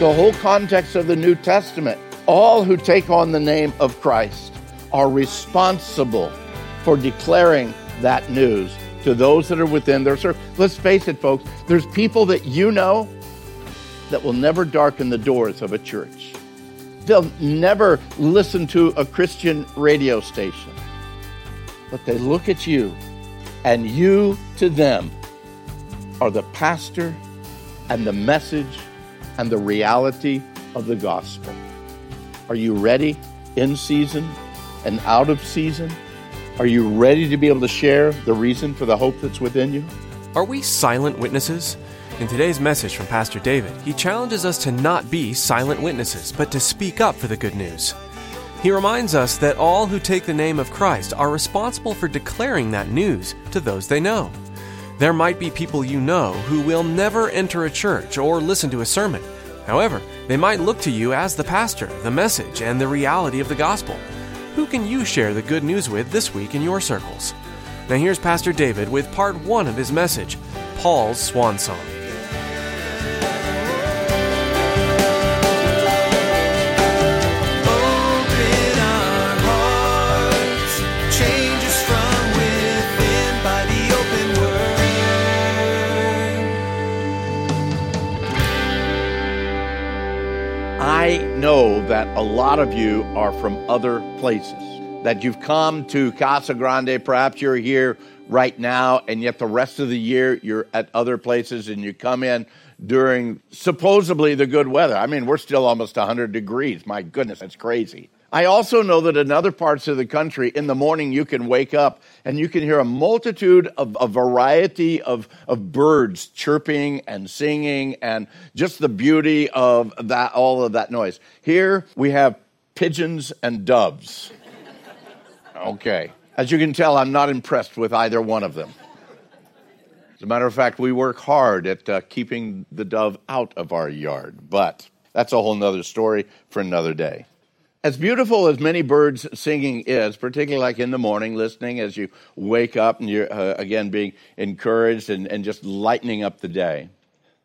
the whole context of the New Testament. All who take on the name of Christ are responsible for declaring that news to those that are within their circle. Let's face it, folks, there's people that you know that will never darken the doors of a church. They'll never listen to a Christian radio station. But they look at you, and you to them are the pastor and the message and the reality of the gospel. Are you ready in season and out of season? Are you ready to be able to share the reason for the hope that's within you? Are we silent witnesses? In today's message from Pastor David, he challenges us to not be silent witnesses, but to speak up for the good news. He reminds us that all who take the name of Christ are responsible for declaring that news to those they know. There might be people you know who will never enter a church or listen to a sermon. However, they might look to you as the pastor, the message, and the reality of the gospel. Who can you share the good news with this week in your circles? Now, here's Pastor David with part one of his message Paul's Swan Song. Know that a lot of you are from other places, that you've come to Casa Grande. Perhaps you're here right now, and yet the rest of the year you're at other places and you come in during supposedly the good weather. I mean, we're still almost 100 degrees. My goodness, that's crazy. I also know that in other parts of the country, in the morning, you can wake up and you can hear a multitude of a variety of, of birds chirping and singing and just the beauty of that, all of that noise. Here we have pigeons and doves. Okay. As you can tell, I'm not impressed with either one of them. As a matter of fact, we work hard at uh, keeping the dove out of our yard, but that's a whole nother story for another day. As beautiful as many birds singing is, particularly like in the morning, listening as you wake up and you're uh, again being encouraged and, and just lightening up the day.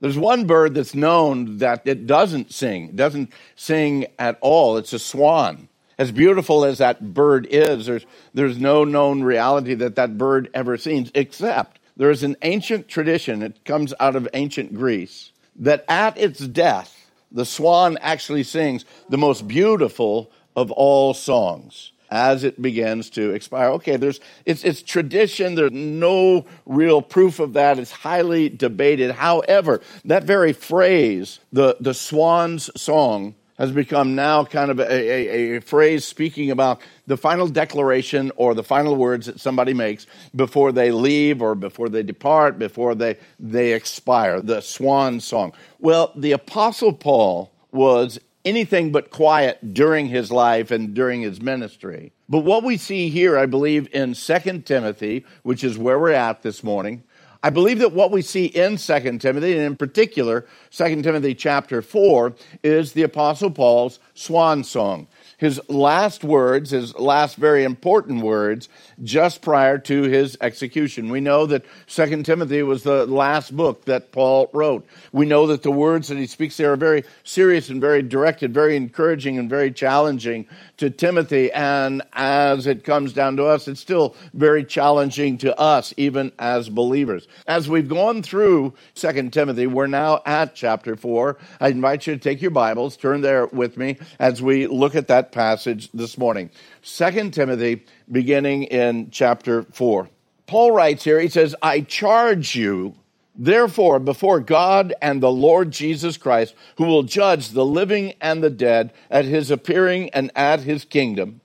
There's one bird that's known that it doesn't sing, it doesn't sing at all. It's a swan. As beautiful as that bird is, there's, there's no known reality that that bird ever sings, except there is an ancient tradition, it comes out of ancient Greece, that at its death, the swan actually sings the most beautiful of all songs as it begins to expire. Okay, there's it's it's tradition. There's no real proof of that. It's highly debated. However, that very phrase, the the swan's song, has become now kind of a, a, a, phrase speaking about the final declaration or the final words that somebody makes before they leave or before they depart, before they, they expire, the swan song. Well, the Apostle Paul was anything but quiet during his life and during his ministry. But what we see here, I believe, in 2 Timothy, which is where we're at this morning, I believe that what we see in 2 Timothy, and in particular 2 Timothy chapter 4, is the Apostle Paul's swan song. His last words, his last very important words, just prior to his execution. We know that 2 Timothy was the last book that Paul wrote. We know that the words that he speaks there are very serious and very directed, very encouraging and very challenging to Timothy. And as it comes down to us, it's still very challenging to us, even as believers. As we've gone through 2 Timothy, we're now at chapter 4. I invite you to take your Bibles, turn there with me as we look at that passage this morning. 2 Timothy, beginning in chapter 4. Paul writes here, he says, I charge you, therefore, before God and the Lord Jesus Christ, who will judge the living and the dead at his appearing and at his kingdom,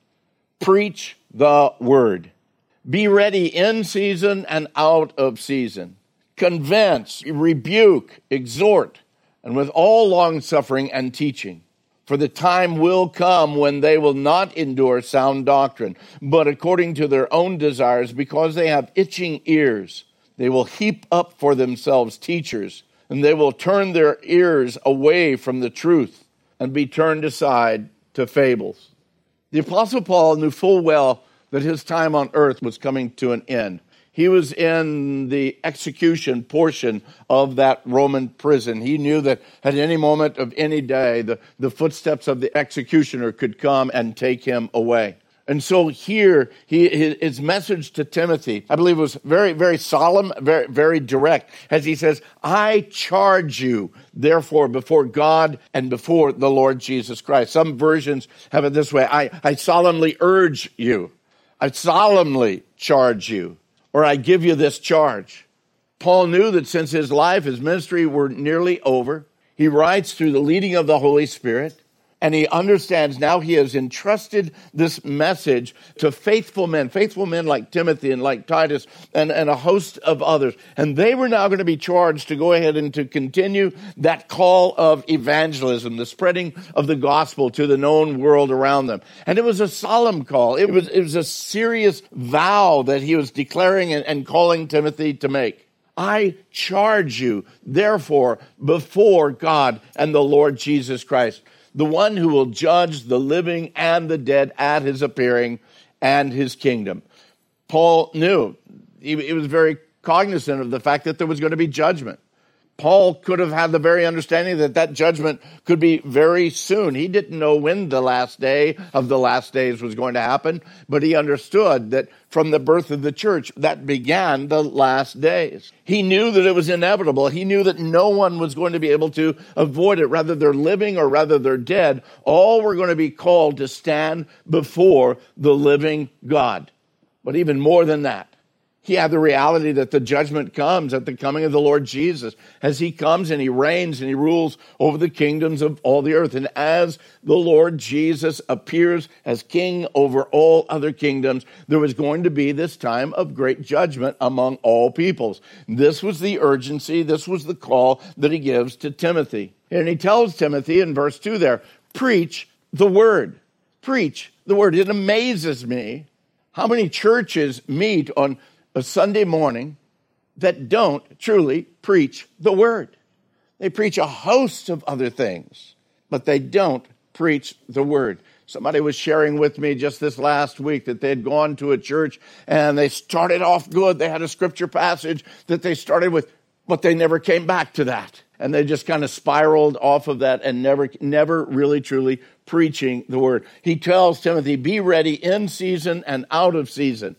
preach the word. Be ready in season and out of season. Convince, rebuke, exhort, and with all long suffering and teaching. For the time will come when they will not endure sound doctrine, but according to their own desires, because they have itching ears, they will heap up for themselves teachers, and they will turn their ears away from the truth and be turned aside to fables. The Apostle Paul knew full well that his time on earth was coming to an end. He was in the execution portion of that Roman prison. He knew that at any moment of any day, the, the footsteps of the executioner could come and take him away. And so here, he, his message to Timothy, I believe, was very, very solemn, very, very direct, as he says, I charge you, therefore, before God and before the Lord Jesus Christ. Some versions have it this way I, I solemnly urge you, I solemnly charge you or I give you this charge. Paul knew that since his life, his ministry were nearly over, he writes through the leading of the Holy Spirit, and he understands now he has entrusted this message to faithful men, faithful men like Timothy and like Titus and, and a host of others. And they were now going to be charged to go ahead and to continue that call of evangelism, the spreading of the gospel to the known world around them. And it was a solemn call. It was, it was a serious vow that he was declaring and, and calling Timothy to make. I charge you, therefore, before God and the Lord Jesus Christ the one who will judge the living and the dead at his appearing and his kingdom. Paul knew, he, was very cognizant of the fact that there was going to be judgment. Paul could have had the very understanding that that judgment could be very soon. He didn't know when the last day of the last days was going to happen, but he understood that from the birth of the church, that began the last days. He knew that it was inevitable. He knew that no one was going to be able to avoid it. Whether they're living or whether they're dead, all were going to be called to stand before the living God. But even more than that, he had the reality that the judgment comes at the coming of the Lord Jesus as he comes and he reigns and he rules over the kingdoms of all the earth. And as the Lord Jesus appears as king over all other kingdoms, there was going to be this time of great judgment among all peoples. This was the urgency, this was the call that he gives to Timothy. And he tells Timothy in verse 2 there, preach the word. Preach the word. It amazes me how many churches meet on a Sunday morning that don't truly preach the word. They preach a host of other things, but they don't preach the word. Somebody was sharing with me just this last week that they had gone to a church and they started off good. They had a scripture passage that they started with, but they never came back to that. And they just kind of spiraled off of that and never, never really truly preaching the word. He tells Timothy, be ready in season and out of season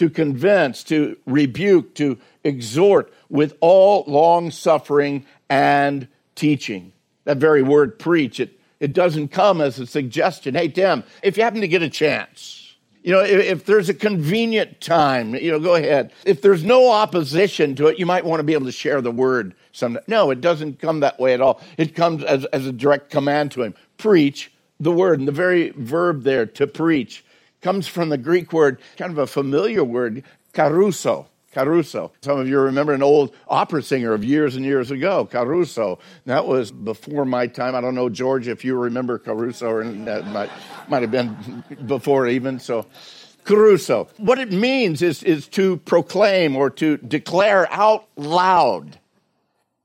to convince, to rebuke, to exhort with all long suffering and teaching. That very word preach, it, it doesn't come as a suggestion. Hey, Tim, if you happen to get a chance, you know, if, if, there's a convenient time, you know, go ahead. If there's no opposition to it, you might want to be able to share the word someday. No, it doesn't come that way at all. It comes as, as a direct command to him. Preach the word. And the very verb there, to preach, comes from the Greek word, kind of a familiar word, caruso. Caruso. Some of you remember an old opera singer of years and years ago, Caruso. That was before my time. I don't know, George, if you remember Caruso, or that might, might have been before even. So, Caruso. What it means is, is to proclaim or to declare out loud,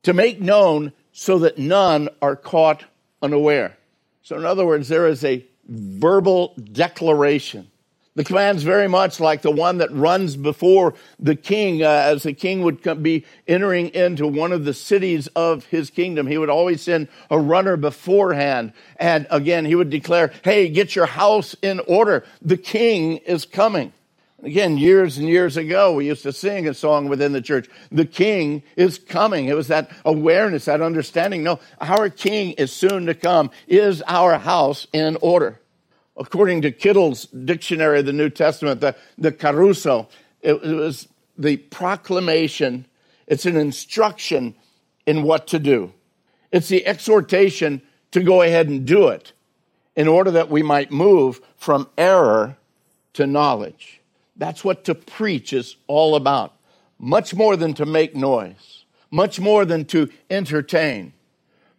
to make known so that none are caught unaware. So, in other words, there is a verbal declaration. The command's very much like the one that runs before the king, uh, as the king would be entering into one of the cities of his kingdom. He would always send a runner beforehand. And again, he would declare, Hey, get your house in order. The king is coming. Again, years and years ago, we used to sing a song within the church, The King is coming. It was that awareness, that understanding. No, our King is soon to come. Is our house in order? According to Kittel's dictionary of the New Testament, the, the caruso, it, it was the proclamation, it's an instruction in what to do. It's the exhortation to go ahead and do it in order that we might move from error to knowledge. That's what to preach is all about. Much more than to make noise, much more than to entertain,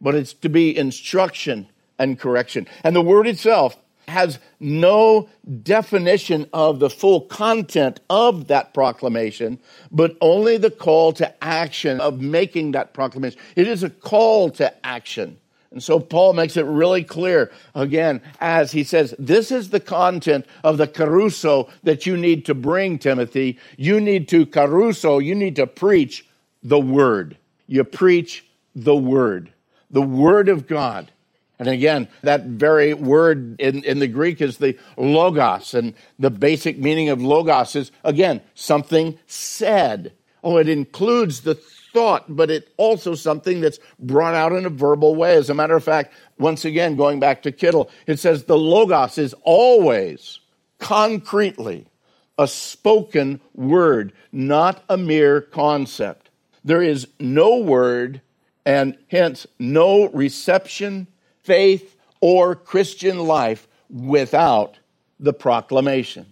but it's to be instruction and correction. And the word itself has no definition of the full content of that proclamation, but only the call to action of making that proclamation. It is a call to action. And so Paul makes it really clear again as he says, This is the content of the caruso that you need to bring, Timothy. You need to caruso, you need to preach the word. You preach the word, the word of God. And again, that very word in, in the Greek is the logos. And the basic meaning of logos is, again, something said. Oh, it includes the thought, but it also something that's brought out in a verbal way. As a matter of fact, once again, going back to Kittel, it says the logos is always concretely a spoken word, not a mere concept. There is no word and hence no reception, faith, or Christian life without the proclamation.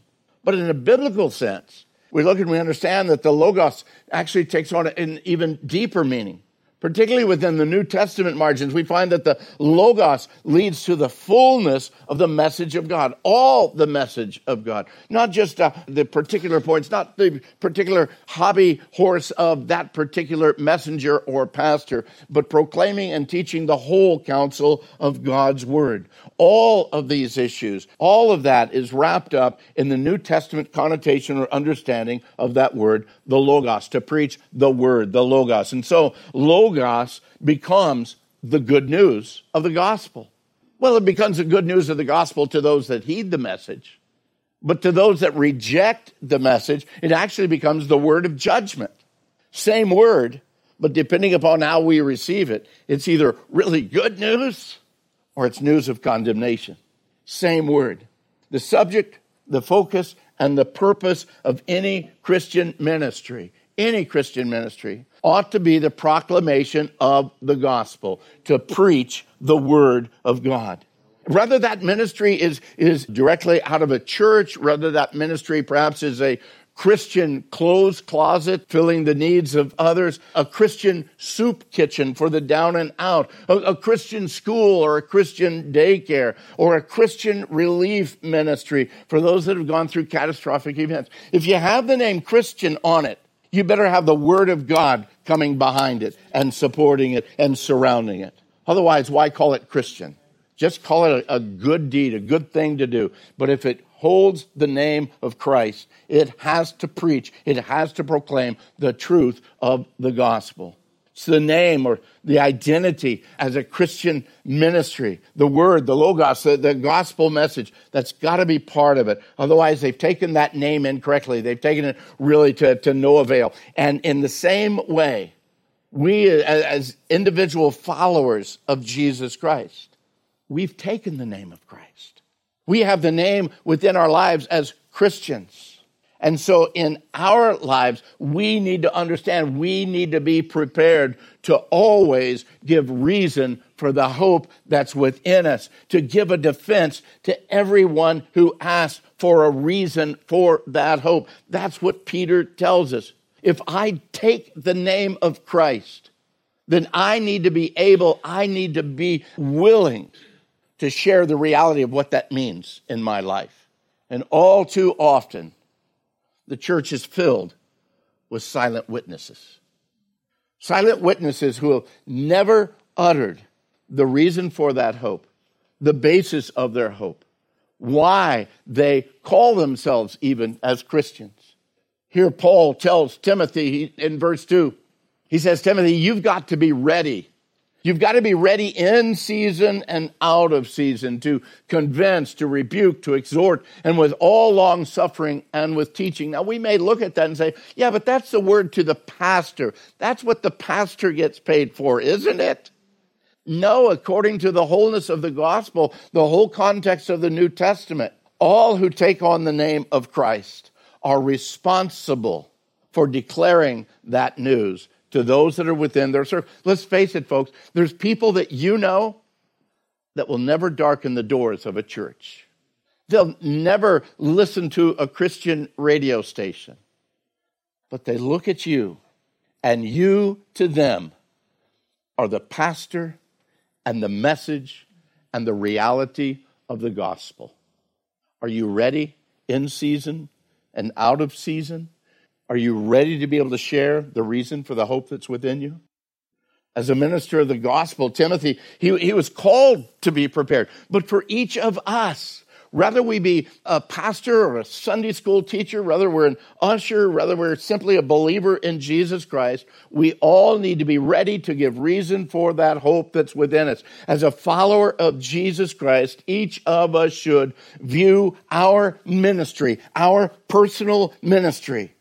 But in a biblical sense, we look and we understand that the Logos actually takes on an even deeper meaning. Particularly within the New Testament margins, we find that the Logos leads to the fullness of the message of God, all the message of God, not just uh, the particular points, not the particular hobby horse of that particular messenger or pastor, but proclaiming and teaching the whole counsel of God's Word. All of these issues, all of that is wrapped up in the New Testament connotation or understanding of that word, the Logos, to preach the Word, the Logos. And so, Logos becomes the good news of the gospel. Well, it becomes the good news of the gospel to those that heed the message. But to those that reject the message, it actually becomes the word of judgment. Same word, but depending upon how we receive it, it's either really good news or it's news of condemnation. Same word. The subject, the focus, and the purpose of any Christian ministry, any Christian ministry, ought to be the proclamation of the gospel, to preach the word of God. Whether that ministry is, is directly out of a church, whether that ministry perhaps is a Christian clothes closet filling the needs of others, a Christian soup kitchen for the down and out, a, a, Christian school or a Christian daycare, or a Christian relief ministry for those that have gone through catastrophic events. If you have the name Christian on it, you better have the Word of God coming behind it and supporting it and surrounding it. Otherwise, why call it Christian? Just call it a, a, good deed, a good thing to do. But if it holds the name of Christ, it has to preach, it has to proclaim the truth of the gospel. It's the name or the identity as a Christian ministry, the word, the logos, the, the gospel message. That's got to be part of it. Otherwise, they've taken that name incorrectly. They've taken it really to, to no avail. And in the same way, we as individual followers of Jesus Christ, we've taken the name of Christ. We have the name within our lives as Christians. And so in our lives, we need to understand, we need to be prepared to always give reason for the hope that's within us, to give a defense to everyone who asks for a reason for that hope. That's what Peter tells us. If I take the name of Christ, then I need to be able, I need to be willing to share the reality of what that means in my life. And all too often, the church is filled with silent witnesses. Silent witnesses who have never uttered the reason for that hope, the basis of their hope, why they call themselves even as Christians. Here, Paul tells Timothy in verse 2, he says, Timothy, you've got to be ready You've got to be ready in season and out of season to convince, to rebuke, to exhort, and with all long suffering and with teaching. Now, we may look at that and say, yeah, but that's the word to the pastor. That's what the pastor gets paid for, isn't it? No, according to the wholeness of the gospel, the whole context of the New Testament, all who take on the name of Christ are responsible for declaring that news to those that are within their circle. Let's face it, folks, there's people that you know that will never darken the doors of a church. They'll never listen to a Christian radio station. But they look at you, and you to them are the pastor and the message and the reality of the gospel. Are you ready in season and out of season? Are you ready to be able to share the reason for the hope that's within you? As a minister of the gospel, Timothy, he, he was called to be prepared. But for each of us, whether we be a pastor or a Sunday school teacher, whether we're an usher, whether we're simply a believer in Jesus Christ, we all need to be ready to give reason for that hope that's within us. As a follower of Jesus Christ, each of us should view our ministry, our personal ministry,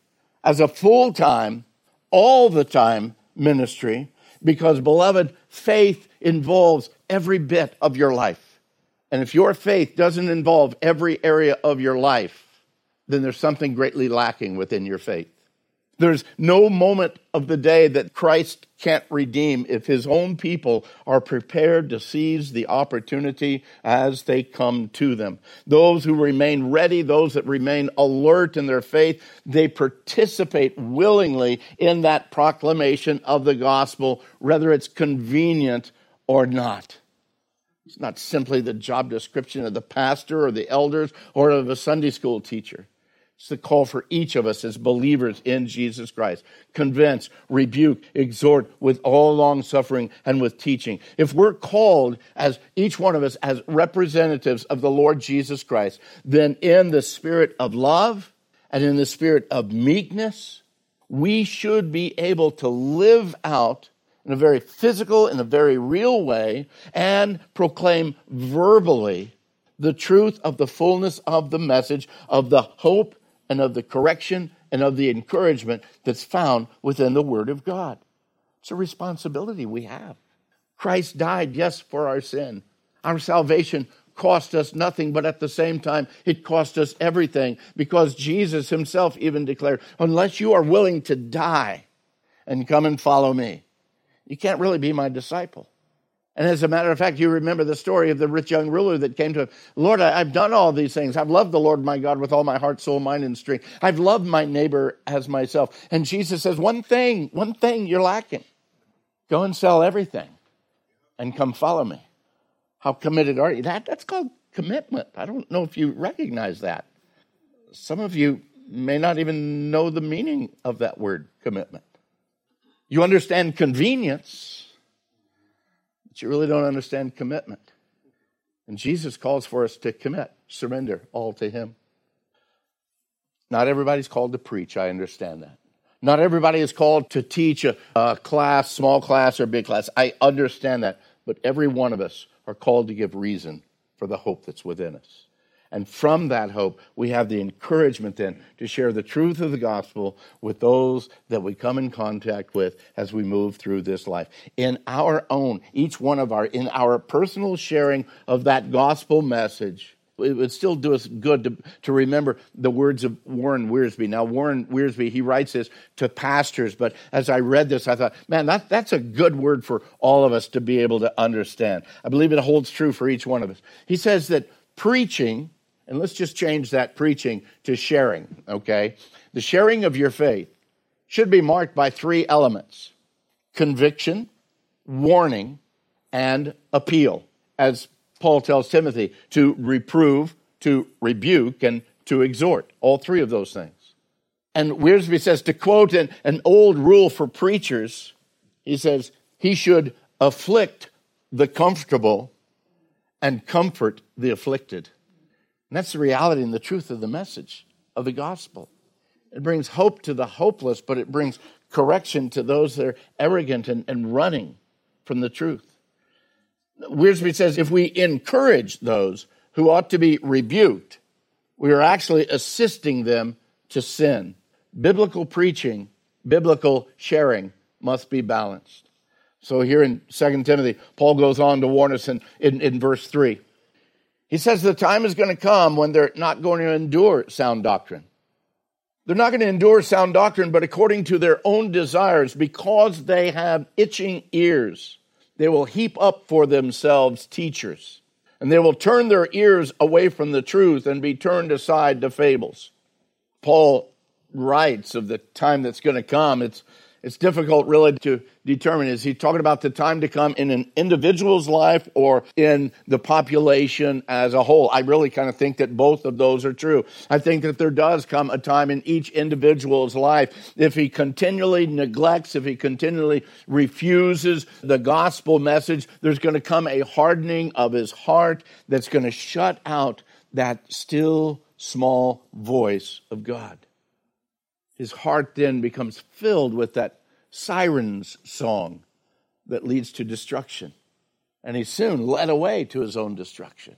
as a full time, all the time ministry, because, beloved, faith involves every bit of your life. And if your faith doesn't involve every area of your life, then there's something greatly lacking within your faith. There's no moment of the day that Christ can't redeem if his own people are prepared to seize the opportunity as they come to them. Those who remain ready, those that remain alert in their faith, they participate willingly in that proclamation of the gospel, whether it's convenient or not. It's not simply the job description of the pastor or the elders or of a Sunday school teacher. It's the call for each of us as believers in Jesus Christ. Convince, rebuke, exhort with all long suffering and with teaching. If we're called as each one of us as representatives of the Lord Jesus Christ, then in the spirit of love and in the spirit of meekness, we should be able to live out in a very physical, in a very real way, and proclaim verbally the truth of the fullness of the message, of the hope and of the correction and of the encouragement that's found within the Word of God. It's a responsibility we have. Christ died, yes, for our sin. Our salvation cost us nothing, but at the same time, it cost us everything because Jesus himself even declared, unless you are willing to die and come and follow me, you can't really be my disciple. And as a matter of fact, you remember the story of the rich young ruler that came to him. Lord, I, have done all these things. I've loved the Lord my God with all my heart, soul, mind, and strength. I've loved my neighbor as myself. And Jesus says, one thing, one thing you're lacking. Go and sell everything and come follow me. How committed are you? That, that's called commitment. I don't know if you recognize that. Some of you may not even know the meaning of that word commitment. You understand convenience, you really don't understand commitment. And Jesus calls for us to commit, surrender all to Him. Not everybody's called to preach, I understand that. Not everybody is called to teach a, a, class, small class or big class. I understand that. But every one of us are called to give reason for the hope that's within us. And from that hope, we have the encouragement then to share the truth of the gospel with those that we come in contact with as we move through this life. In our own, each one of our, in our personal sharing of that gospel message, it would still do us good to, to remember the words of Warren Wiersbe. Now, Warren Wiersbe, he writes this to pastors, but as I read this, I thought, man, that, that's a good word for all of us to be able to understand. I believe it holds true for each one of us. He says that preaching and let's just change that preaching to sharing, okay? The sharing of your faith should be marked by three elements conviction, warning, and appeal, as Paul tells Timothy to reprove, to rebuke, and to exhort. All three of those things. And Wiersbe says to quote an, an old rule for preachers, he says, he should afflict the comfortable and comfort the afflicted. And that's the reality and the truth of the message of the gospel. It brings hope to the hopeless, but it brings correction to those that are arrogant and, and running from the truth. Wiersbe says if we encourage those who ought to be rebuked, we are actually assisting them to sin. Biblical preaching, biblical sharing must be balanced. So here in 2 Timothy, Paul goes on to warn us in, in, in verse 3. He says the time is going to come when they're not going to endure sound doctrine. They're not going to endure sound doctrine, but according to their own desires, because they have itching ears, they will heap up for themselves teachers and they will turn their ears away from the truth and be turned aside to fables. Paul writes of the time that's going to come. It's it's difficult really to determine is he talking about the time to come in an individual's life or in the population as a whole? I really kind of think that both of those are true. I think that there does come a time in each individual's life. If he continually neglects if he continually refuses the gospel message there's going to come a hardening of his heart that's going to shut out that still small voice of god his heart then becomes filled with that siren's song that leads to destruction. And he's soon led away to his own destruction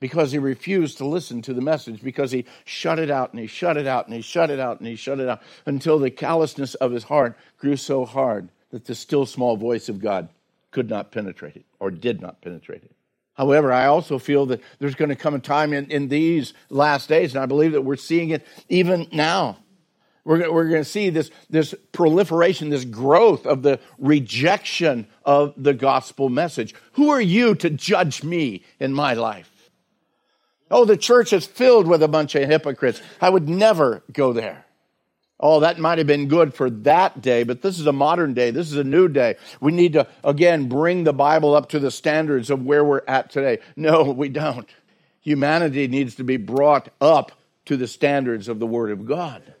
because he refused to listen to the message, because he shut it out and he shut it out and he shut it out and he shut it out until the callousness of his heart grew so hard that the still small voice of God could not penetrate it or did not penetrate it. However, I also feel that there's going to come a time in, in these last days, and I believe that we're seeing it even now, we're, we're going to see this, this proliferation, this growth of the rejection of the gospel message. Who are you to judge me in my life? Oh, the church is filled with a bunch of hypocrites. I would never go there. Oh, that might have been good for that day, but this is a modern day. This is a new day. We need to, again, bring the Bible up to the standards of where we're at today. No, we don't. Humanity needs to be brought up to the standards of the Word of God.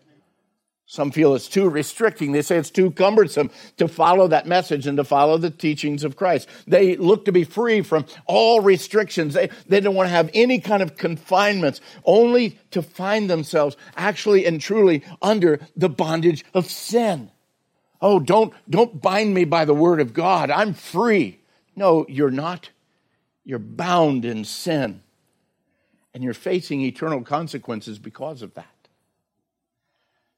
Some feel it's too restricting. They say it's too cumbersome to follow that message and to follow the teachings of Christ. They look to be free from all restrictions. They, they don't want to have any kind of confinements, only to find themselves actually and truly under the bondage of sin. Oh, don't, don't bind me by the word of God. I'm free. No, you're not. You're bound in sin. And you're facing eternal consequences because of that.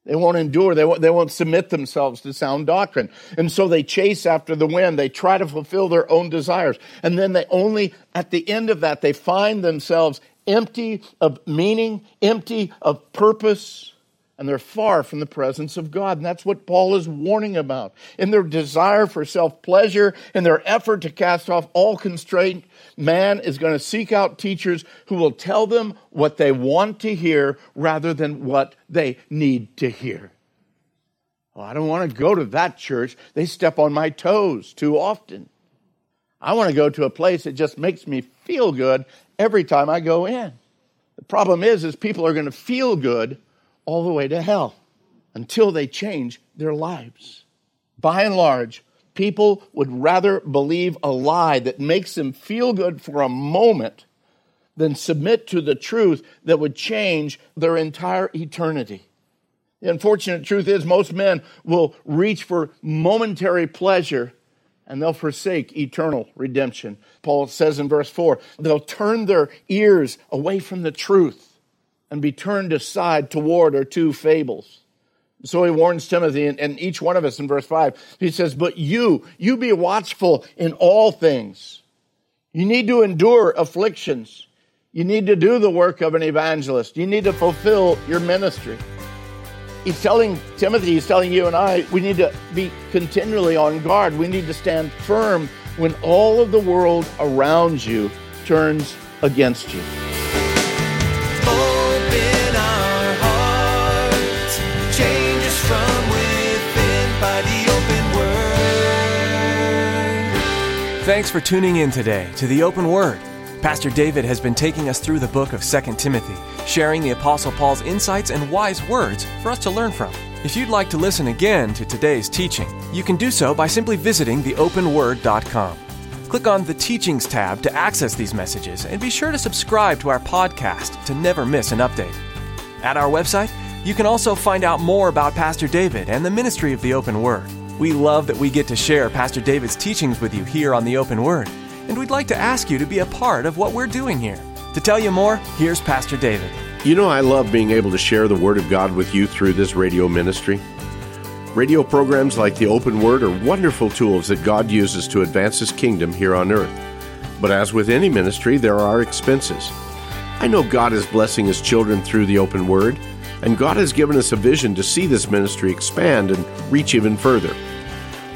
They won't endure. They won't, they won't submit themselves to sound doctrine. And so they chase after the wind. They try to fulfill their own desires. And then they only, at the end of that, they find themselves empty of meaning, empty of purpose, and they're far from the presence of God. And that's what Paul is warning about. In their desire for self pleasure, in their effort to cast off all constraint, man is going to seek out teachers who will tell them what they want to hear rather than what they need to hear. Well, I don't want to go to that church. They step on my toes too often. I want to go to a place that just makes me feel good every time I go in. The problem is, is people are going to feel good all the way to hell until they change their lives. By and large, people would rather believe a lie that makes them feel good for a moment than submit to the truth that would change their entire eternity. The unfortunate truth is, most men will reach for momentary pleasure and they'll forsake eternal redemption. Paul says in verse 4 they'll turn their ears away from the truth and be turned aside toward or to fables. So he warns Timothy and, and, each one of us in verse 5. He says, But you, you be watchful in all things. You need to endure afflictions. You need to do the work of an evangelist. You need to fulfill your ministry. He's telling Timothy, he's telling you and I, we need to be continually on guard. We need to stand firm when all of the world around you turns against you. Thanks for tuning in today to the Open Word. Pastor David has been taking us through the book of 2 Timothy, sharing the Apostle Paul's insights and wise words for us to learn from. If you'd like to listen again to today's teaching, you can do so by simply visiting theopenword.com. Click on the Teachings tab to access these messages and be sure to subscribe to our podcast to never miss an update. At our website, you can also find out more about Pastor David and the ministry of the Open Word. We love that we get to share Pastor David's teachings with you here on the Open Word, and we'd like to ask you to be a part of what we're doing here. To tell you more, here's Pastor David. You know, I love being able to share the Word of God with you through this radio ministry. Radio programs like the Open Word are wonderful tools that God uses to advance His kingdom here on earth. But as with any ministry, there are expenses. I know God is blessing His children through the Open Word and God has given us a vision to see this ministry expand and reach even further.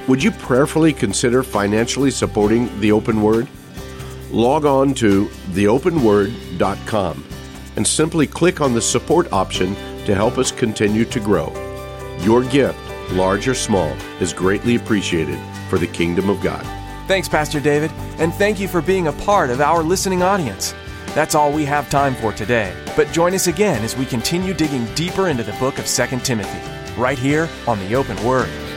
Would you prayerfully consider financially supporting the open word? log on to theopenword.com and simply click on the support option to help us continue to grow. Your gift, large or small, is greatly appreciated for the kingdom of God. Thanks, Pastor David, and thank you for being a part of our listening audience. That's all we have time for today, but join us again as we continue digging deeper into the book of 2 Timothy, right here on the Open Word.